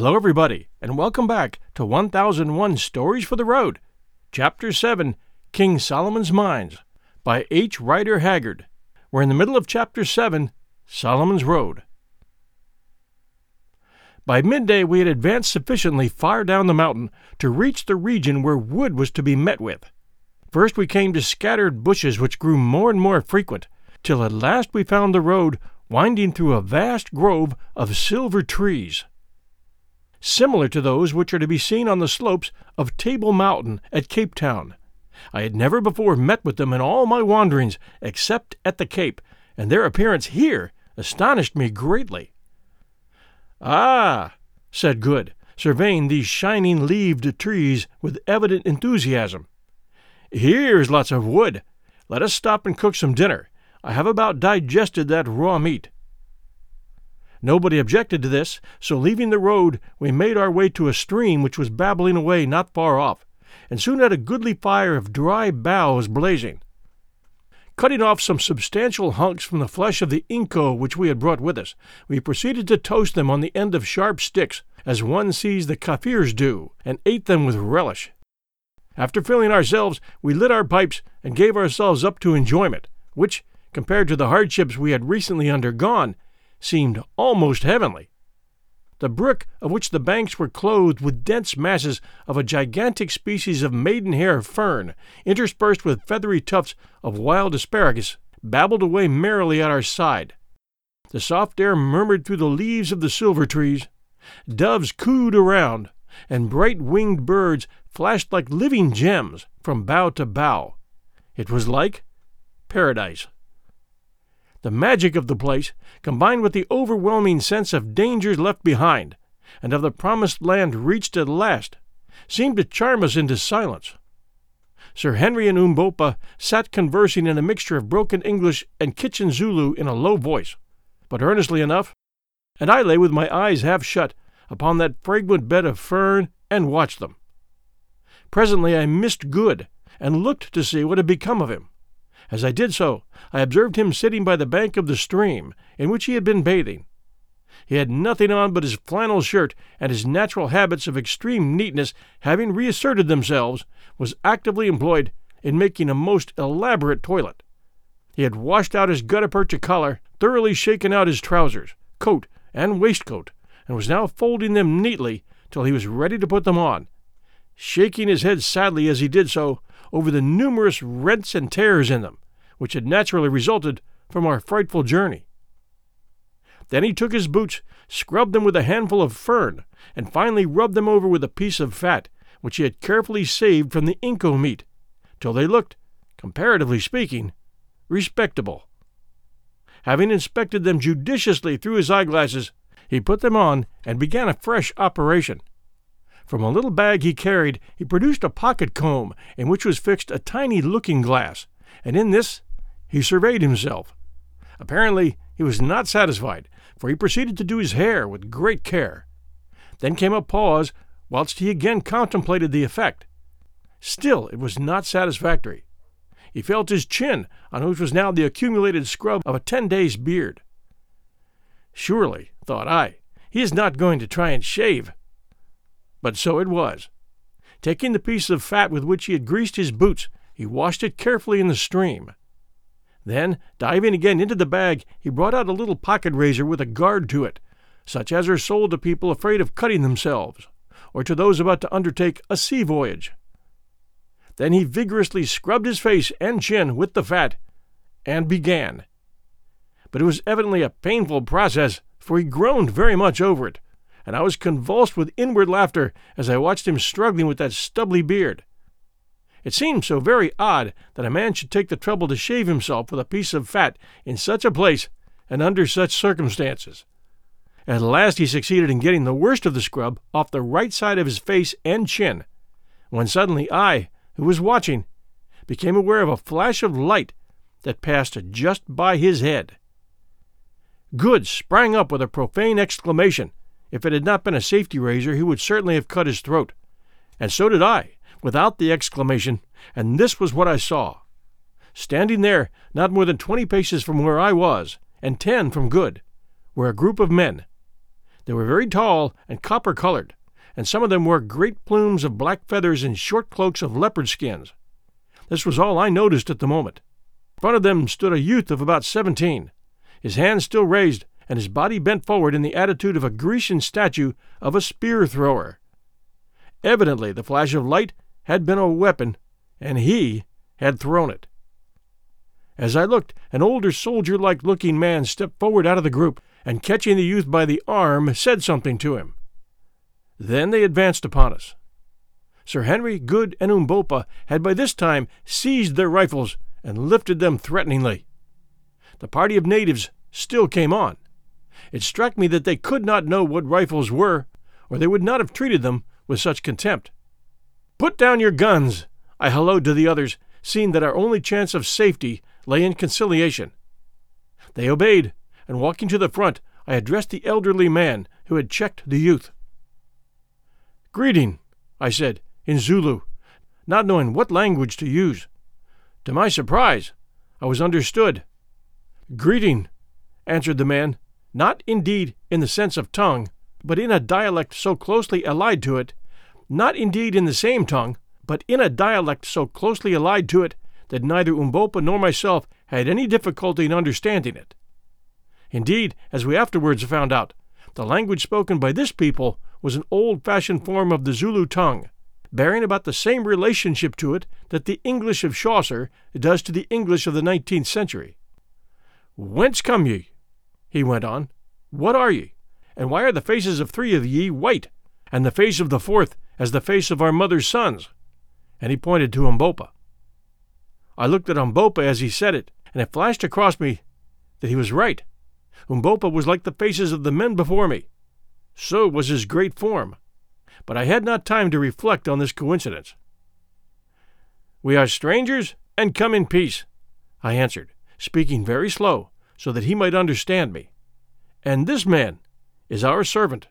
Hello, everybody, and welcome back to 1001 Stories for the Road, Chapter 7 King Solomon's Mines by H. Rider Haggard. We're in the middle of Chapter 7 Solomon's Road. By midday, we had advanced sufficiently far down the mountain to reach the region where wood was to be met with. First, we came to scattered bushes which grew more and more frequent, till at last we found the road winding through a vast grove of silver trees similar to those which are to be seen on the slopes of Table Mountain at Cape Town. I had never before met with them in all my wanderings except at the Cape, and their appearance here astonished me greatly. Ah, said Good, surveying these shining leaved trees with evident enthusiasm. Here's lots of wood. Let us stop and cook some dinner. I have about digested that raw meat. Nobody objected to this, so leaving the road, we made our way to a stream which was babbling away not far off, and soon had a goodly fire of dry boughs blazing. Cutting off some substantial hunks from the flesh of the inco which we had brought with us, we proceeded to toast them on the end of sharp sticks, as one sees the Kafirs do, and ate them with relish. After filling ourselves, we lit our pipes and gave ourselves up to enjoyment, which, compared to the hardships we had recently undergone, seemed almost heavenly. The brook, of which the banks were clothed with dense masses of a gigantic species of maidenhair fern, interspersed with feathery tufts of wild asparagus, babbled away merrily at our side. The soft air murmured through the leaves of the silver trees. Doves cooed around, and bright winged birds flashed like living gems from bough to bough. It was like paradise. The magic of the place, combined with the overwhelming sense of dangers left behind, and of the promised land reached at last, seemed to charm us into silence. Sir Henry and Umbopa sat conversing in a mixture of broken English and kitchen Zulu in a low voice, but earnestly enough, and I lay with my eyes half shut upon that fragrant bed of fern and watched them. Presently I missed Good, and looked to see what had become of him. As I did so, I observed him sitting by the bank of the stream in which he had been bathing. He had nothing on but his flannel shirt, and his natural habits of extreme neatness having reasserted themselves, was actively employed in making a most elaborate toilet. He had washed out his gutta percha collar, thoroughly shaken out his trousers, coat, and waistcoat, and was now folding them neatly till he was ready to put them on, shaking his head sadly as he did so over the numerous rents and tears in them, which had naturally resulted from our frightful journey. Then he took his boots, scrubbed them with a handful of fern, and finally rubbed them over with a piece of fat, which he had carefully saved from the inco meat, till they looked, comparatively speaking, respectable. Having inspected them judiciously through his eyeglasses, he put them on and began a fresh operation. From a little bag he carried, he produced a pocket comb in which was fixed a tiny looking glass, and in this he surveyed himself. Apparently, he was not satisfied, for he proceeded to do his hair with great care. Then came a pause whilst he again contemplated the effect. Still, it was not satisfactory. He felt his chin, on which was now the accumulated scrub of a ten days' beard. Surely, thought I, he is not going to try and shave. But so it was. Taking the piece of fat with which he had greased his boots, he washed it carefully in the stream. Then, diving again into the bag, he brought out a little pocket razor with a guard to it, such as are sold to people afraid of cutting themselves, or to those about to undertake a sea voyage. Then he vigorously scrubbed his face and chin with the fat, and began. But it was evidently a painful process, for he groaned very much over it, and I was convulsed with inward laughter as I watched him struggling with that stubbly beard. It seemed so very odd that a man should take the trouble to shave himself with a piece of fat in such a place and under such circumstances. At last he succeeded in getting the worst of the scrub off the right side of his face and chin, when suddenly I, who was watching, became aware of a flash of light that passed just by his head. Good sprang up with a profane exclamation if it had not been a safety razor, he would certainly have cut his throat. And so did I, without the exclamation, and this was what I saw. Standing there, not more than twenty paces from where I was, and ten from Good, were a group of men. They were very tall and copper colored, and some of them wore great plumes of black feathers and short cloaks of leopard skins. This was all I noticed at the moment. In front of them stood a youth of about seventeen, his hands still raised, and his body bent forward in the attitude of a Grecian statue of a spear thrower. Evidently, the flash of light had been a weapon, and he had thrown it. As I looked, an older soldier like looking man stepped forward out of the group, and catching the youth by the arm, said something to him. Then they advanced upon us. Sir Henry, Good, and Umbopa had by this time seized their rifles and lifted them threateningly. The party of natives still came on. It struck me that they could not know what rifles were, or they would not have treated them with such contempt. Put down your guns, I hallooed to the others, seeing that our only chance of safety lay in conciliation. They obeyed, and walking to the front, I addressed the elderly man who had checked the youth. Greeting, I said, in Zulu, not knowing what language to use. To my surprise, I was understood. Greeting, answered the man, not indeed in the sense of tongue, but in a dialect so closely allied to it, not indeed in the same tongue, but in a dialect so closely allied to it that neither Umbopa nor myself had any difficulty in understanding it. Indeed, as we afterwards found out, the language spoken by this people was an old fashioned form of the Zulu tongue, bearing about the same relationship to it that the English of Chaucer does to the English of the nineteenth century. Whence come ye? he went on. What are ye? And why are the faces of three of ye white, and the face of the fourth as the face of our mother's sons? And he pointed to Umbopa. I looked at Umbopa as he said it, and it flashed across me that he was right. Umbopa was like the faces of the men before me. So was his great form. But I had not time to reflect on this coincidence. We are strangers and come in peace, I answered, speaking very slow, so that he might understand me. And this man is our servant.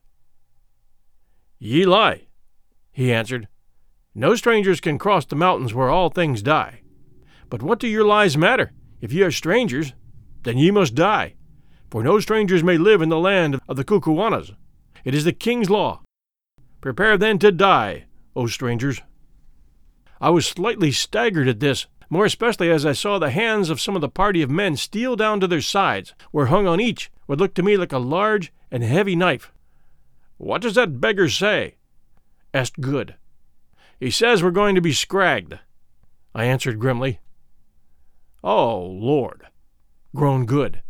Ye lie, he answered. No strangers can cross the mountains where all things die. But what do your lies matter? If ye are strangers, then ye must die. For no strangers may live in the land of the Kukuanas. It is the king's law. Prepare then to die, O strangers. I was slightly staggered at this, more especially as I saw the hands of some of the party of men steal down to their sides, where hung on each what looked to me like a large and heavy knife. What does that beggar say? Asked Good. He says we're going to be scragged, I answered grimly. Oh, Lord, groaned Good,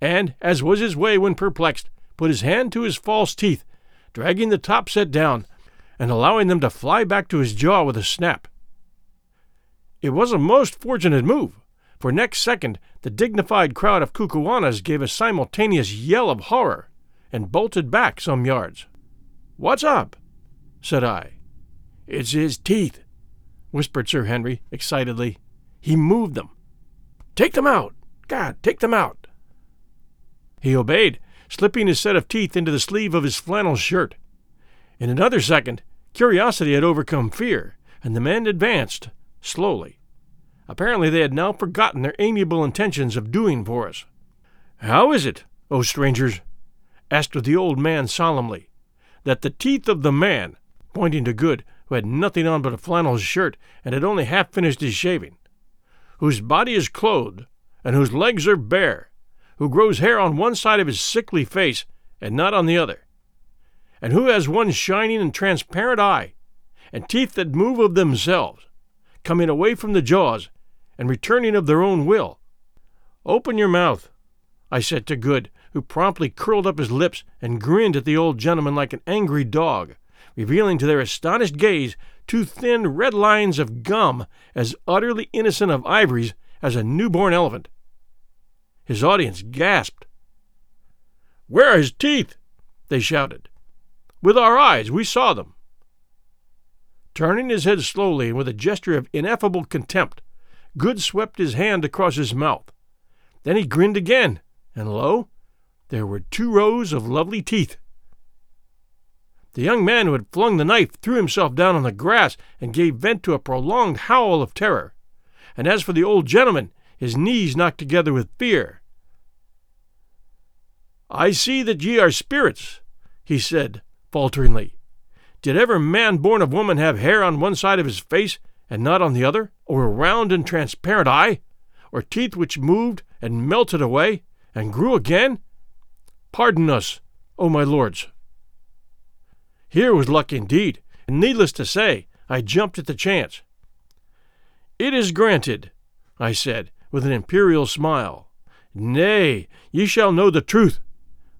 and, as was his way when perplexed, put his hand to his false teeth, dragging the top set down and allowing them to fly back to his jaw with a snap. It was a most fortunate move, for next second the dignified crowd of Kukuanas gave a simultaneous yell of horror and bolted back some yards. What's up? Said I. It's his teeth, whispered Sir Henry excitedly. He moved them. Take them out! Good, take them out! He obeyed, slipping his set of teeth into the sleeve of his flannel shirt. In another second, curiosity had overcome fear, and the men advanced, slowly. Apparently they had now forgotten their amiable intentions of doing for us. How is it, O strangers, asked the old man solemnly, that the teeth of the man pointing to Good, who had nothing on but a flannel shirt and had only half finished his shaving, whose body is clothed, and whose legs are bare, who grows hair on one side of his sickly face and not on the other, and who has one shining and transparent eye, and teeth that move of themselves, coming away from the jaws and returning of their own will. Open your mouth, I said to Good, who promptly curled up his lips and grinned at the old gentleman like an angry dog revealing to their astonished gaze two thin red lines of gum as utterly innocent of ivories as a newborn elephant. His audience gasped. Where are his teeth? they shouted. With our eyes, we saw them. Turning his head slowly and with a gesture of ineffable contempt, Good swept his hand across his mouth. Then he grinned again, and lo, there were two rows of lovely teeth. The young man who had flung the knife threw himself down on the grass and gave vent to a prolonged howl of terror. And as for the old gentleman, his knees knocked together with fear. I see that ye are spirits, he said, falteringly. Did ever man born of woman have hair on one side of his face and not on the other, or a round and transparent eye, or teeth which moved and melted away and grew again? Pardon us, O my lords. Here was luck indeed, and needless to say, I jumped at the chance. It is granted, I said, with an imperial smile. Nay, ye shall know the truth.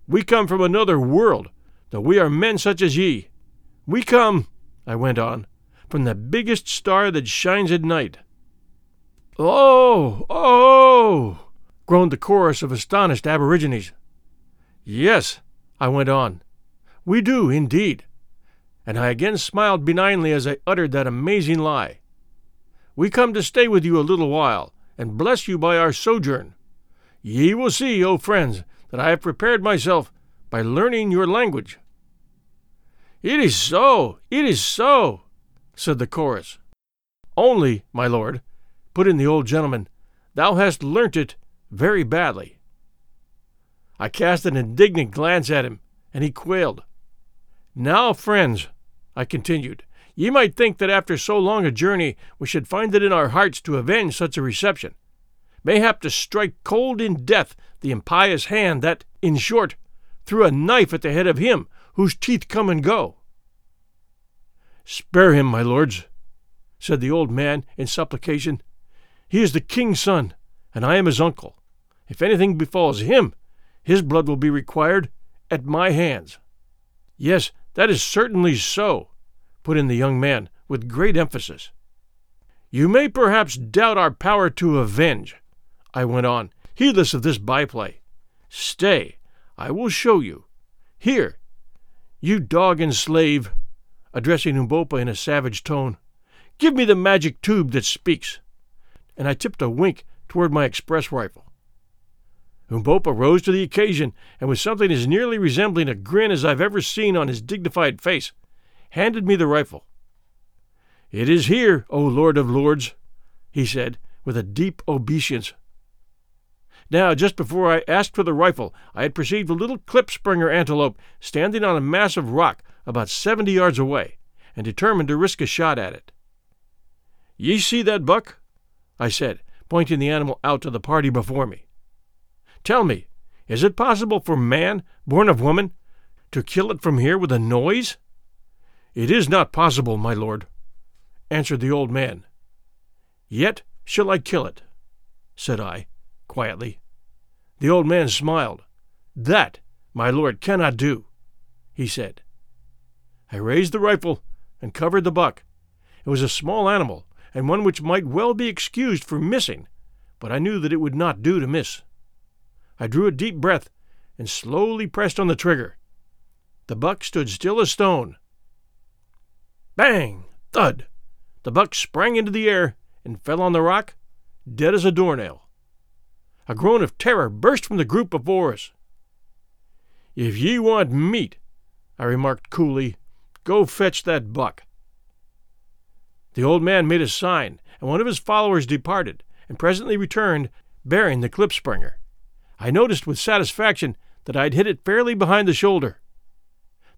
We come from another world, though we are men such as ye. We come, I went on, from the biggest star that shines at night. Oh, oh, groaned the chorus of astonished aborigines. Yes, I went on, we do indeed. And I again smiled benignly as I uttered that amazing lie. We come to stay with you a little while, and bless you by our sojourn. Ye will see, O friends, that I have prepared myself by learning your language. It is so, it is so, said the chorus. Only, my lord, put in the old gentleman, thou hast learnt it very badly. I cast an indignant glance at him, and he quailed. Now, friends, I continued, ye might think that after so long a journey we should find it in our hearts to avenge such a reception, mayhap to strike cold in death the impious hand that, in short, threw a knife at the head of him whose teeth come and go. Spare him, my lords, said the old man in supplication. He is the king's son, and I am his uncle. If anything befalls him, his blood will be required at my hands. Yes, that is certainly so, put in the young man with great emphasis. You may perhaps doubt our power to avenge, I went on, heedless of this byplay. Stay, I will show you. Here, you dog and slave, addressing Umbopa in a savage tone, give me the magic tube that speaks. And I tipped a wink toward my express rifle. Umbopa rose to the occasion, and with something as nearly resembling a grin as I've ever seen on his dignified face, handed me the rifle. It is here, O Lord of Lords, he said, with a deep obeisance. Now, just before I asked for the rifle, I had perceived a little klipspringer antelope standing on a mass of rock about seventy yards away, and determined to risk a shot at it. Ye see that buck? I said, pointing the animal out to the party before me. Tell me, is it possible for man, born of woman, to kill it from here with a noise? It is not possible, my lord, answered the old man. Yet shall I kill it, said I, quietly. The old man smiled. That my lord cannot do, he said. I raised the rifle and covered the buck. It was a small animal, and one which might well be excused for missing, but I knew that it would not do to miss. I drew a deep breath and slowly pressed on the trigger. The buck stood still as stone. Bang! Thud! The buck sprang into the air and fell on the rock, dead as a doornail. A groan of terror burst from the group before us. If ye want meat, I remarked coolly, go fetch that buck. The old man made a sign, and one of his followers departed, and presently returned, bearing the klipspringer. I noticed with satisfaction that I had hit it fairly behind the shoulder.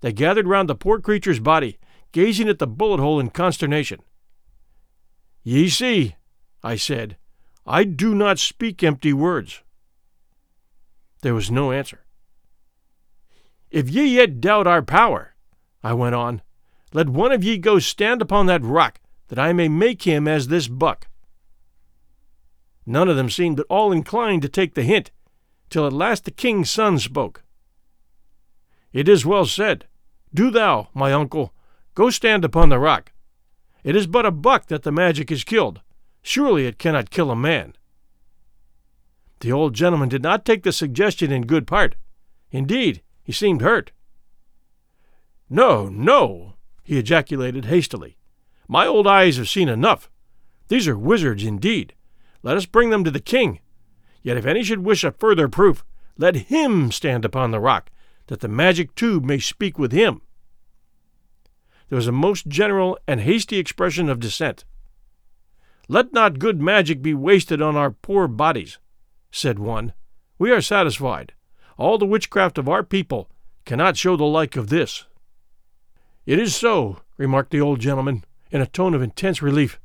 They gathered round the poor creature's body, gazing at the bullet hole in consternation. Ye see, I said, I do not speak empty words. There was no answer. If ye yet doubt our power, I went on, let one of ye go stand upon that rock, that I may make him as this buck. None of them seemed at all inclined to take the hint, till at last the king's son spoke. It is well said. Do thou, my uncle, go stand upon the rock. It is but a buck that the magic has killed. Surely it cannot kill a man. The old gentleman did not take the suggestion in good part. Indeed, he seemed hurt. No, no, he ejaculated hastily. My old eyes have seen enough. These are wizards indeed. Let us bring them to the king. Yet if any should wish a further proof, let him stand upon the rock, that the magic tube may speak with him. There was a most general and hasty expression of dissent. Let not good magic be wasted on our poor bodies, said one. We are satisfied. All the witchcraft of our people cannot show the like of this. It is so, remarked the old gentleman, in a tone of intense relief.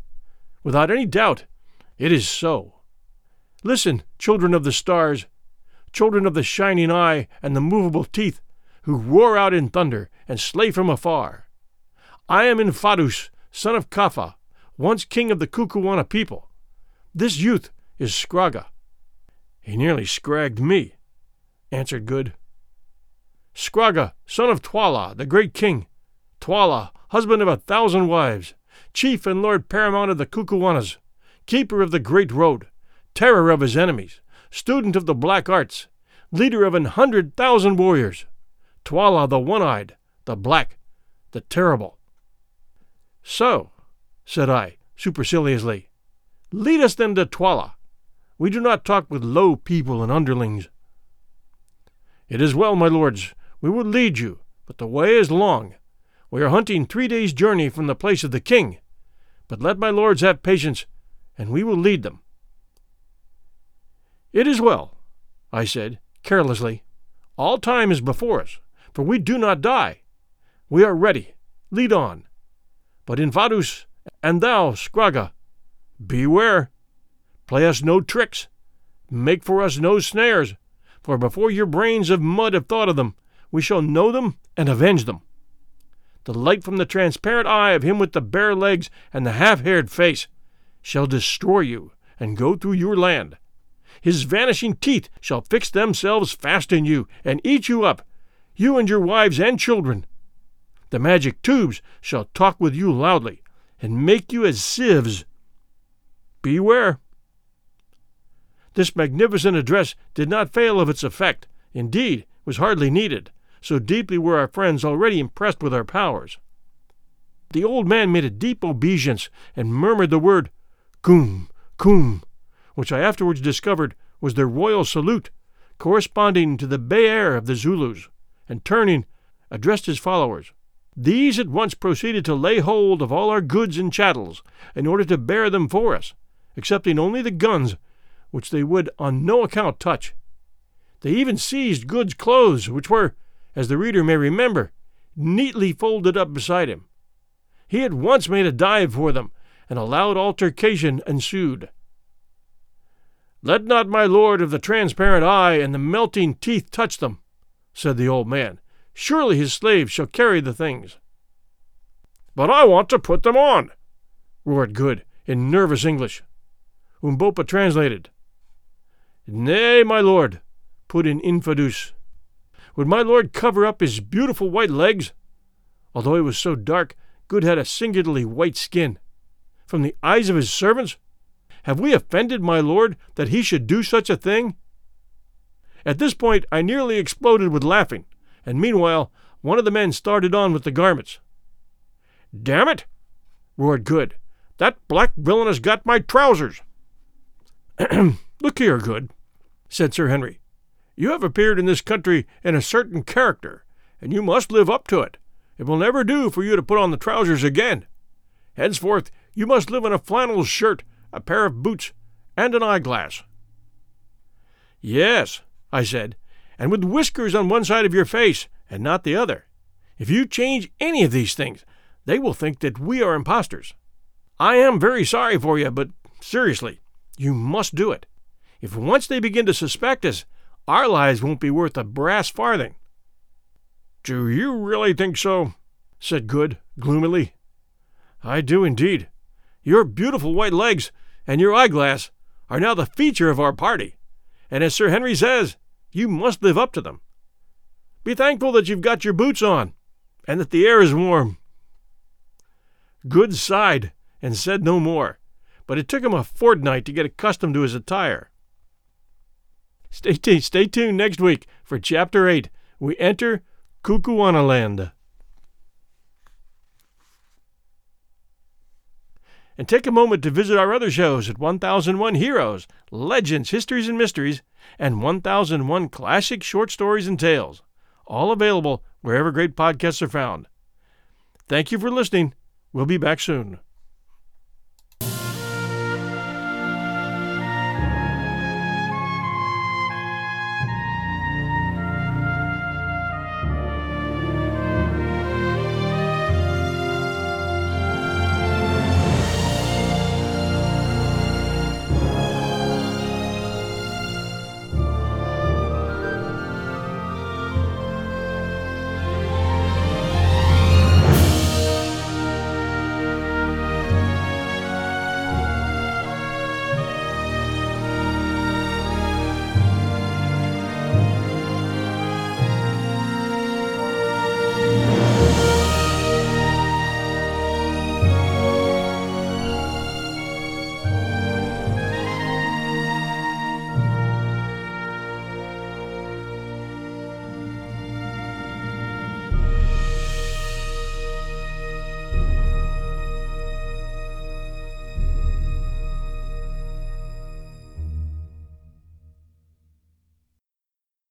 Without any doubt, it is so. Listen, children of the stars, children of the shining eye and the movable teeth, who roar out in thunder and slay from afar. I am Infadoos, son of Kafa, once king of the Kukuana people. This youth is Scragga. He nearly scragged me, answered Good. Scragga, son of Twala, the great king. Twala, husband of a thousand wives, chief and lord paramount of the Kukuanas, keeper of the great road, terror of his enemies, student of the black arts, leader of an hundred thousand warriors. Twala the one eyed, the black, the terrible. So, said I, superciliously, lead us then to Twala. We do not talk with low people and underlings. It is well, my lords, we will lead you, but the way is long. We are hunting three days' journey from the place of the king. But let my lords have patience, and we will lead them. It is well, I said, carelessly. All time is before us, for we do not die. We are ready. Lead on. But Infadoos, and thou, Scragga, beware. Play us no tricks. Make for us no snares, for before your brains of mud have thought of them, we shall know them and avenge them. The light from the transparent eye of him with the bare legs and the half haired face shall destroy you and go through your land. His vanishing teeth shall fix themselves fast in you and eat you up, you and your wives and children. The magic tubes shall talk with you loudly and make you as sieves. Beware. This magnificent address did not fail of its effect. Indeed, was hardly needed, so deeply were our friends already impressed with our powers. The old man made a deep obeisance and murmured the word Kum, Kum, which I afterwards discovered was their royal salute, corresponding to the Be'er of the Zulus, and turning, addressed his followers. These at once proceeded to lay hold of all our goods and chattels, in order to bear them for us, excepting only the guns which they would on no account touch. They even seized Good's clothes, which were, as the reader may remember, neatly folded up beside him. He at once made a dive for them, and a loud altercation ensued. Let not my lord of the transparent eye and the melting teeth touch them, said the old man. Surely his slaves shall carry the things. But I want to put them on, roared Good in nervous English. Umbopa translated. Nay, my lord, put in Infadoos. Would my lord cover up his beautiful white legs? Although he was so dark, Good had a singularly white skin. From the eyes of his servants? Have we offended my lord that he should do such a thing? At this point I nearly exploded with laughing, and meanwhile one of the men started on with the garments. Damn it! roared Good. That black villain has got my trousers. Look here, Good said Sir Henry. You have appeared in this country in a certain character, and you must live up to it. It will never do for you to put on the trousers again. Henceforth, you must live in a flannel shirt, a pair of boots, and an eyeglass. Yes, I said, and with whiskers on one side of your face and not the other. If you change any of these things, they will think that we are impostors. I am very sorry for you, but seriously, you must do it. If once they begin to suspect us, our lives won't be worth a brass farthing. Do you really think so? said Good, gloomily. I do indeed. Your beautiful white legs and your eyeglass are now the feature of our party, and as Sir Henry says, you must live up to them. Be thankful that you've got your boots on, and that the air is warm. Good sighed and said no more, but it took him a fortnight to get accustomed to his attire. Stay, t- stay tuned next week for Chapter 8. We enter Kukuana And take a moment to visit our other shows at 1001 Heroes, Legends, Histories, and Mysteries, and 1001 Classic Short Stories and Tales, all available wherever great podcasts are found. Thank you for listening. We'll be back soon.